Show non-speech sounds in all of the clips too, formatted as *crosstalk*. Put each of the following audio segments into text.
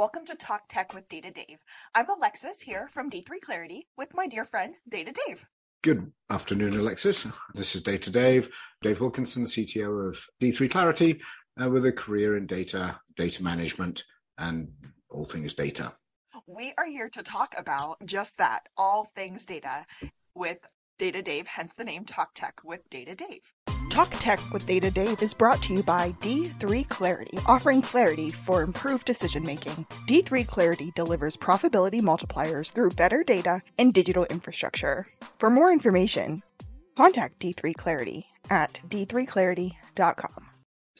Welcome to Talk Tech with Data Dave. I'm Alexis here from D3 Clarity with my dear friend Data Dave. Good afternoon, Alexis. This is Data Dave, Dave Wilkinson, CTO of D3 Clarity, uh, with a career in data, data management, and all things data. We are here to talk about just that, all things data, with Data Dave, hence the name Talk Tech with Data Dave. Talk Tech with Data Dave is brought to you by D3 Clarity, offering clarity for improved decision making. D3 Clarity delivers profitability multipliers through better data and digital infrastructure. For more information, contact D3 Clarity at d3clarity.com.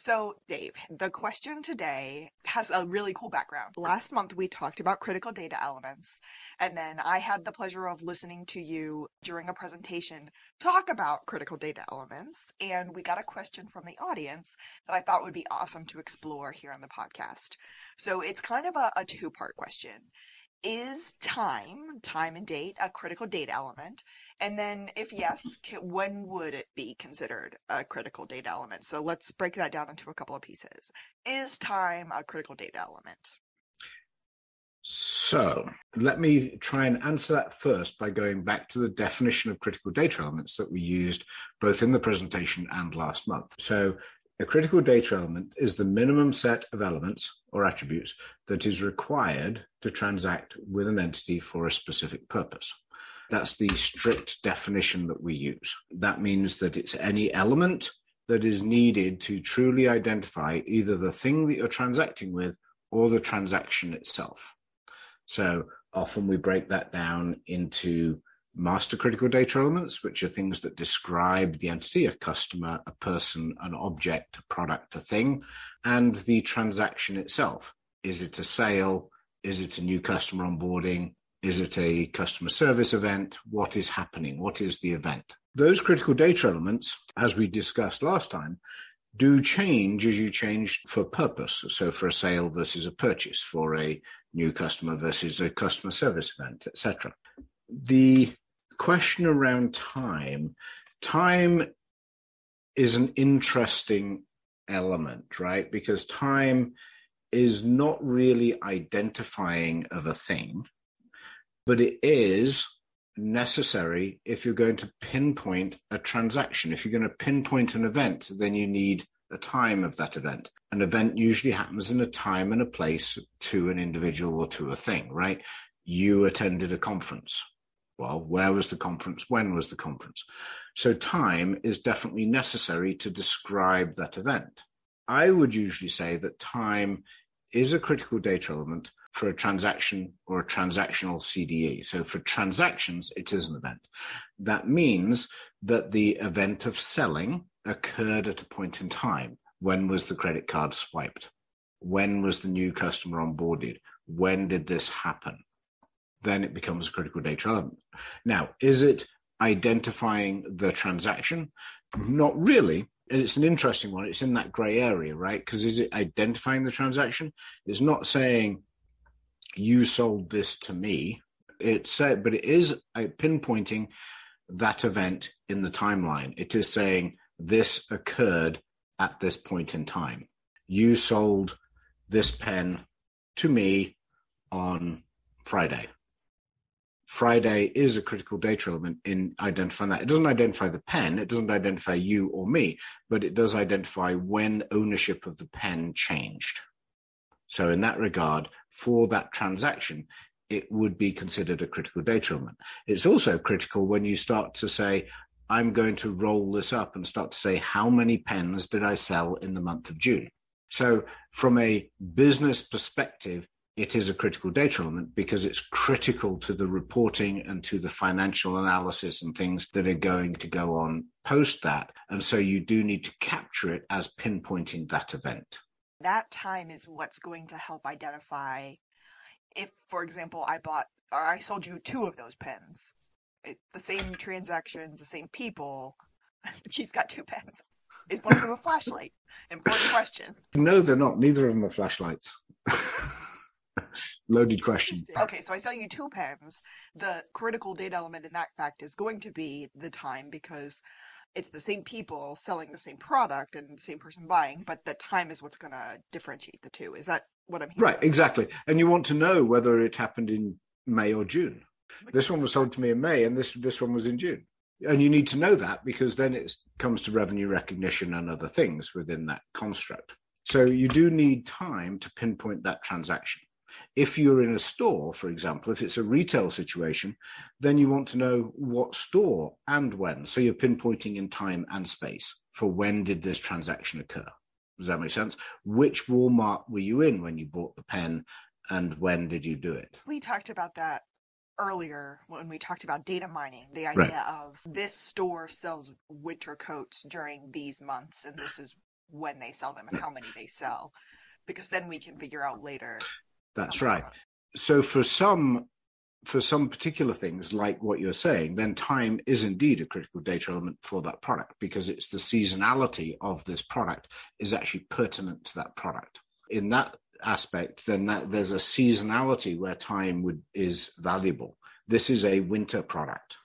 So, Dave, the question today has a really cool background. Last month we talked about critical data elements, and then I had the pleasure of listening to you during a presentation talk about critical data elements, and we got a question from the audience that I thought would be awesome to explore here on the podcast. So, it's kind of a, a two part question is time, time and date, a critical data element? And then, if yes, when would it be considered a critical data element? So let's break that down into a couple of pieces. Is time a critical data element? So let me try and answer that first by going back to the definition of critical data elements that we used both in the presentation and last month. So a critical data element is the minimum set of elements or attributes that is required to transact with an entity for a specific purpose. That's the strict definition that we use. That means that it's any element that is needed to truly identify either the thing that you're transacting with or the transaction itself. So often we break that down into master critical data elements, which are things that describe the entity, a customer, a person, an object, a product, a thing, and the transaction itself. Is it a sale? Is it a new customer onboarding? Is it a customer service event? What is happening? What is the event? Those critical data elements, as we discussed last time, do change as you change for purpose. So for a sale versus a purchase, for a new customer versus a customer service event, etc. The question around time, time is an interesting element, right? Because time is not really identifying of a thing, but it is necessary if you're going to pinpoint a transaction. If you're going to pinpoint an event, then you need a time of that event. An event usually happens in a time and a place to an individual or to a thing, right? You attended a conference well, where was the conference? When was the conference? So time is definitely necessary to describe that event. I would usually say that time is a critical data element for a transaction or a transactional CDE. So for transactions, it is an event. That means that the event of selling occurred at a point in time. When was the credit card swiped? When was the new customer onboarded? When did this happen? Then it becomes a critical data element. Now, is it identifying the transaction? Not really. It's an interesting one. It's in that gray area, right? Because is it identifying the transaction? It's not saying you sold this to me. It's said, but it is uh, pinpointing that event in the timeline. It is saying this occurred at this point in time. You sold this pen to me on Friday. Friday is a critical data element in identifying that. It doesn't identify the pen, it doesn't identify you or me, but it does identify when ownership of the pen changed. So, in that regard, for that transaction, it would be considered a critical data element. It's also critical when you start to say, I'm going to roll this up and start to say, how many pens did I sell in the month of June? So, from a business perspective, it is a critical data element because it's critical to the reporting and to the financial analysis and things that are going to go on post that. And so you do need to capture it as pinpointing that event. That time is what's going to help identify if, for example, I bought or I sold you two of those pens, it, the same transactions, the same people. *laughs* She's got two pens. Is one of them a flashlight? Important question. No, they're not. Neither of them are flashlights. *laughs* *laughs* Loaded question. Okay, so I sell you two pens. The critical data element in that fact is going to be the time because it's the same people selling the same product and the same person buying, but the time is what's going to differentiate the two. Is that what I'm hearing? Right, exactly. And you want to know whether it happened in May or June. This one was sold to me in May, and this this one was in June. And you need to know that because then it comes to revenue recognition and other things within that construct. So you do need time to pinpoint that transaction. If you're in a store, for example, if it's a retail situation, then you want to know what store and when. So you're pinpointing in time and space for when did this transaction occur. Does that make sense? Which Walmart were you in when you bought the pen and when did you do it? We talked about that earlier when we talked about data mining, the idea right. of this store sells winter coats during these months and this is when they sell them and how many they sell. Because then we can figure out later that's right. So for some for some particular things like what you're saying, then time is indeed a critical data element for that product because it's the seasonality of this product is actually pertinent to that product. In that aspect, then that, there's a seasonality where time would, is valuable. This is a winter product.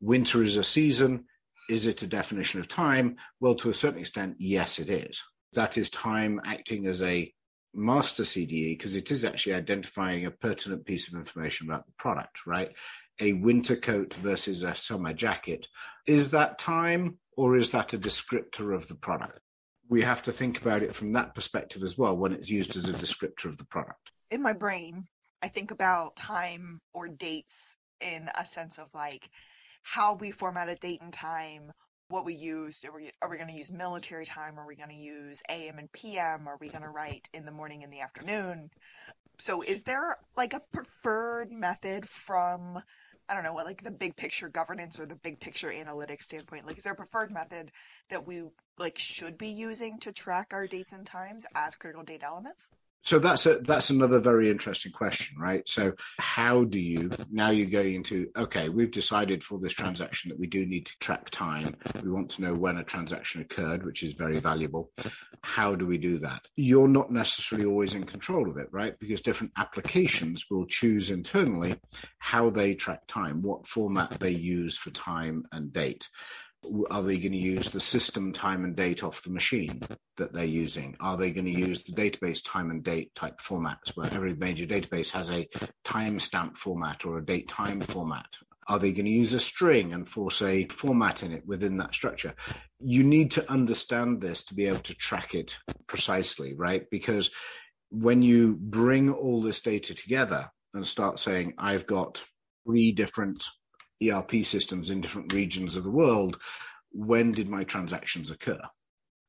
Winter is a season. Is it a definition of time? Well, to a certain extent, yes, it is. That is time acting as a master CDE because it is actually identifying a pertinent piece of information about the product, right? A winter coat versus a summer jacket. Is that time or is that a descriptor of the product? We have to think about it from that perspective as well when it's used as a descriptor of the product. In my brain, I think about time or dates in a sense of like how we format a date and time what we used. Are we, are we going to use military time? Are we going to use AM and PM? Are we going to write in the morning and the afternoon? So is there like a preferred method from I don't know what like the big picture governance or the big picture analytics standpoint? Like is there a preferred method that we like should be using to track our dates and times as critical data elements? So that's a that's another very interesting question right? So how do you now you're going into okay we've decided for this transaction that we do need to track time. We want to know when a transaction occurred which is very valuable. How do we do that? You're not necessarily always in control of it right? Because different applications will choose internally how they track time what format they use for time and date are they going to use the system time and date off the machine that they're using? Are they going to use the database time and date type formats where every major database has a timestamp format or a date time format? Are they going to use a string and force a format in it within that structure? You need to understand this to be able to track it precisely, right? Because when you bring all this data together and start saying, I've got three different ERP systems in different regions of the world, when did my transactions occur?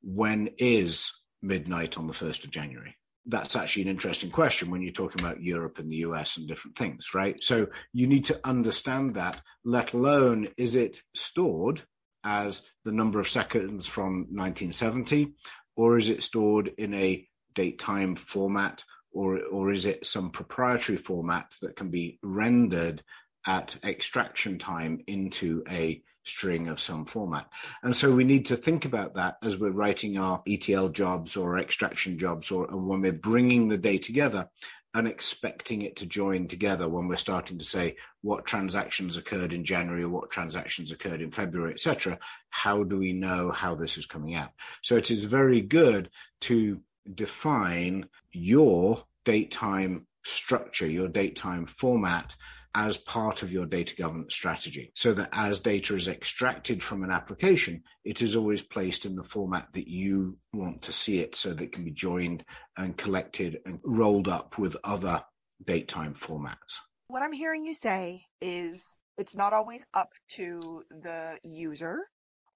When is midnight on the 1st of January? That's actually an interesting question when you're talking about Europe and the US and different things, right? So you need to understand that, let alone is it stored as the number of seconds from 1970, or is it stored in a date time format, or, or is it some proprietary format that can be rendered at extraction time into a string of some format. And so we need to think about that as we're writing our ETL jobs or extraction jobs or when we're bringing the day together and expecting it to join together when we're starting to say what transactions occurred in January or what transactions occurred in February, etc. How do we know how this is coming out? So it is very good to define your date time structure, your date time format as part of your data governance strategy so that as data is extracted from an application, it is always placed in the format that you want to see it so that it can be joined and collected and rolled up with other date time formats. What I'm hearing you say is it's not always up to the user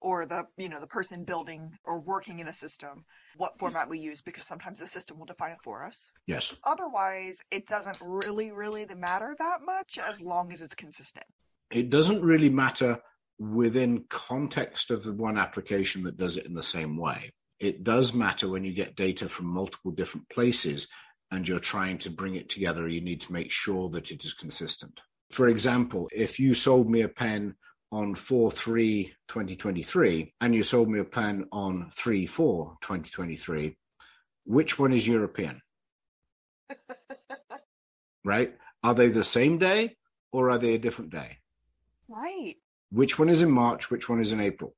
or the you know the person building or working in a system what hmm. format we use because sometimes the system will define it for us. Yes. Otherwise, it doesn't really really matter that much as long as it's consistent. It doesn't really matter within context of the one application that does it in the same way. It does matter when you get data from multiple different places and you're trying to bring it together, you need to make sure that it is consistent. For example, if you sold me a pen on 4 3 2023 and you sold me a pen on 3 4 2023, which one is European? *laughs* right? Are they the same day or are they a different day? Right. Which one is in March? Which one is in April?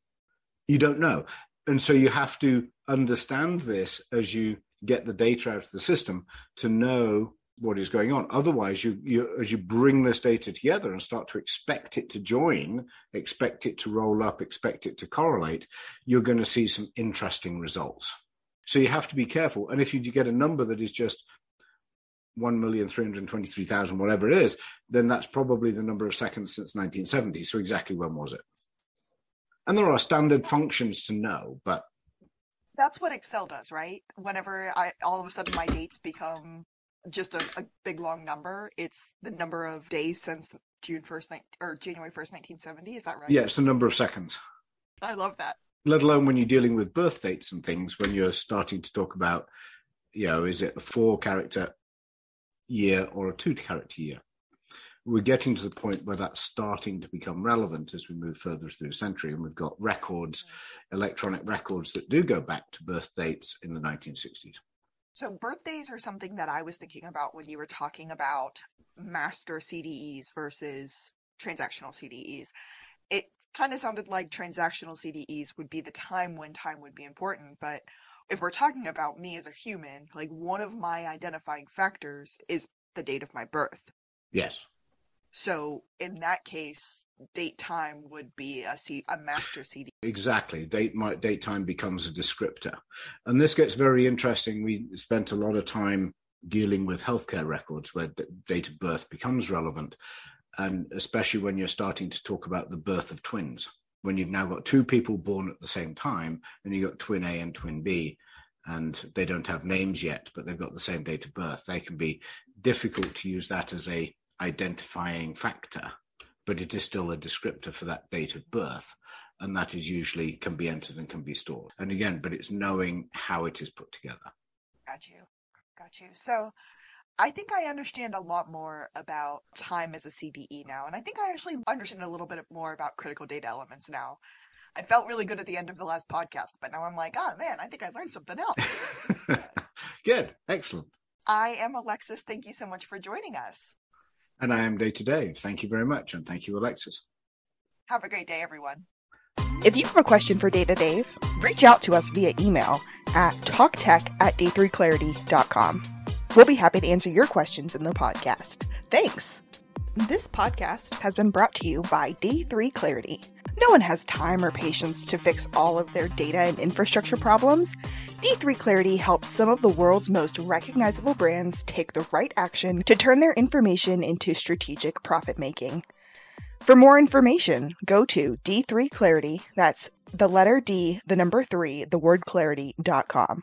You don't know. And so you have to understand this as you get the data out of the system to know what is going on. Otherwise, you, you as you bring this data together and start to expect it to join, expect it to roll up, expect it to correlate, you're going to see some interesting results. So you have to be careful. And if you get a number that is just 1,323,000, whatever it is, then that's probably the number of seconds since 1970. So exactly when was it? And there are standard functions to know, but that's what Excel does, right? Whenever I all of a sudden my dates become just a, a big long number, it's the number of days since June first, or January first, nineteen seventy. Is that right? Yeah, it's the number of seconds. I love that. Let alone when you're dealing with birth dates and things, when you're starting to talk about, you know, is it a four character year or a two character year? we're getting to the point where that's starting to become relevant as we move further through the century. And we've got records, mm. electronic records that do go back to birth dates in the 1960s. So, birthdays are something that I was thinking about when you were talking about master CDEs versus transactional CDEs. It kind of sounded like transactional CDEs would be the time when time would be important. But if we're talking about me as a human, like one of my identifying factors is the date of my birth. Yes. So in that case, date time would be a, C- a master CD. Exactly. Date might date time becomes a descriptor. And this gets very interesting. We spent a lot of time dealing with healthcare records where date of birth becomes relevant. And especially when you're starting to talk about the birth of twins, when you've now got two people born at the same time and you've got twin A and twin B, and they don't have names yet, but they've got the same date of birth, they can be difficult to use that as a identifying factor, but it is still a descriptor for that date of birth. And that is usually can be entered and can be stored. And again, but it's knowing how it is put together. Got you. Got you. So I think I understand a lot more about time as a CDE now. And I think I actually understand a little bit more about critical data elements now. I felt really good at the end of the last podcast, but now I'm like, oh man, I think I learned something else. *laughs* good. Excellent. I am Alexis. Thank you so much for joining us. And I am Data Dave. Thank you very much. And thank you, Alexis. Have a great day, everyone. If you have a question for Data Dave, reach out to us via email at talktech at d3clarity.com. We'll be happy to answer your questions in the podcast. Thanks. This podcast has been brought to you by D3 Clarity. No one has time or patience to fix all of their data and infrastructure problems. D3 Clarity helps some of the world's most recognizable brands take the right action to turn their information into strategic profit making. For more information, go to D3 Clarity, that's the letter D, the number 3, the word clarity.com.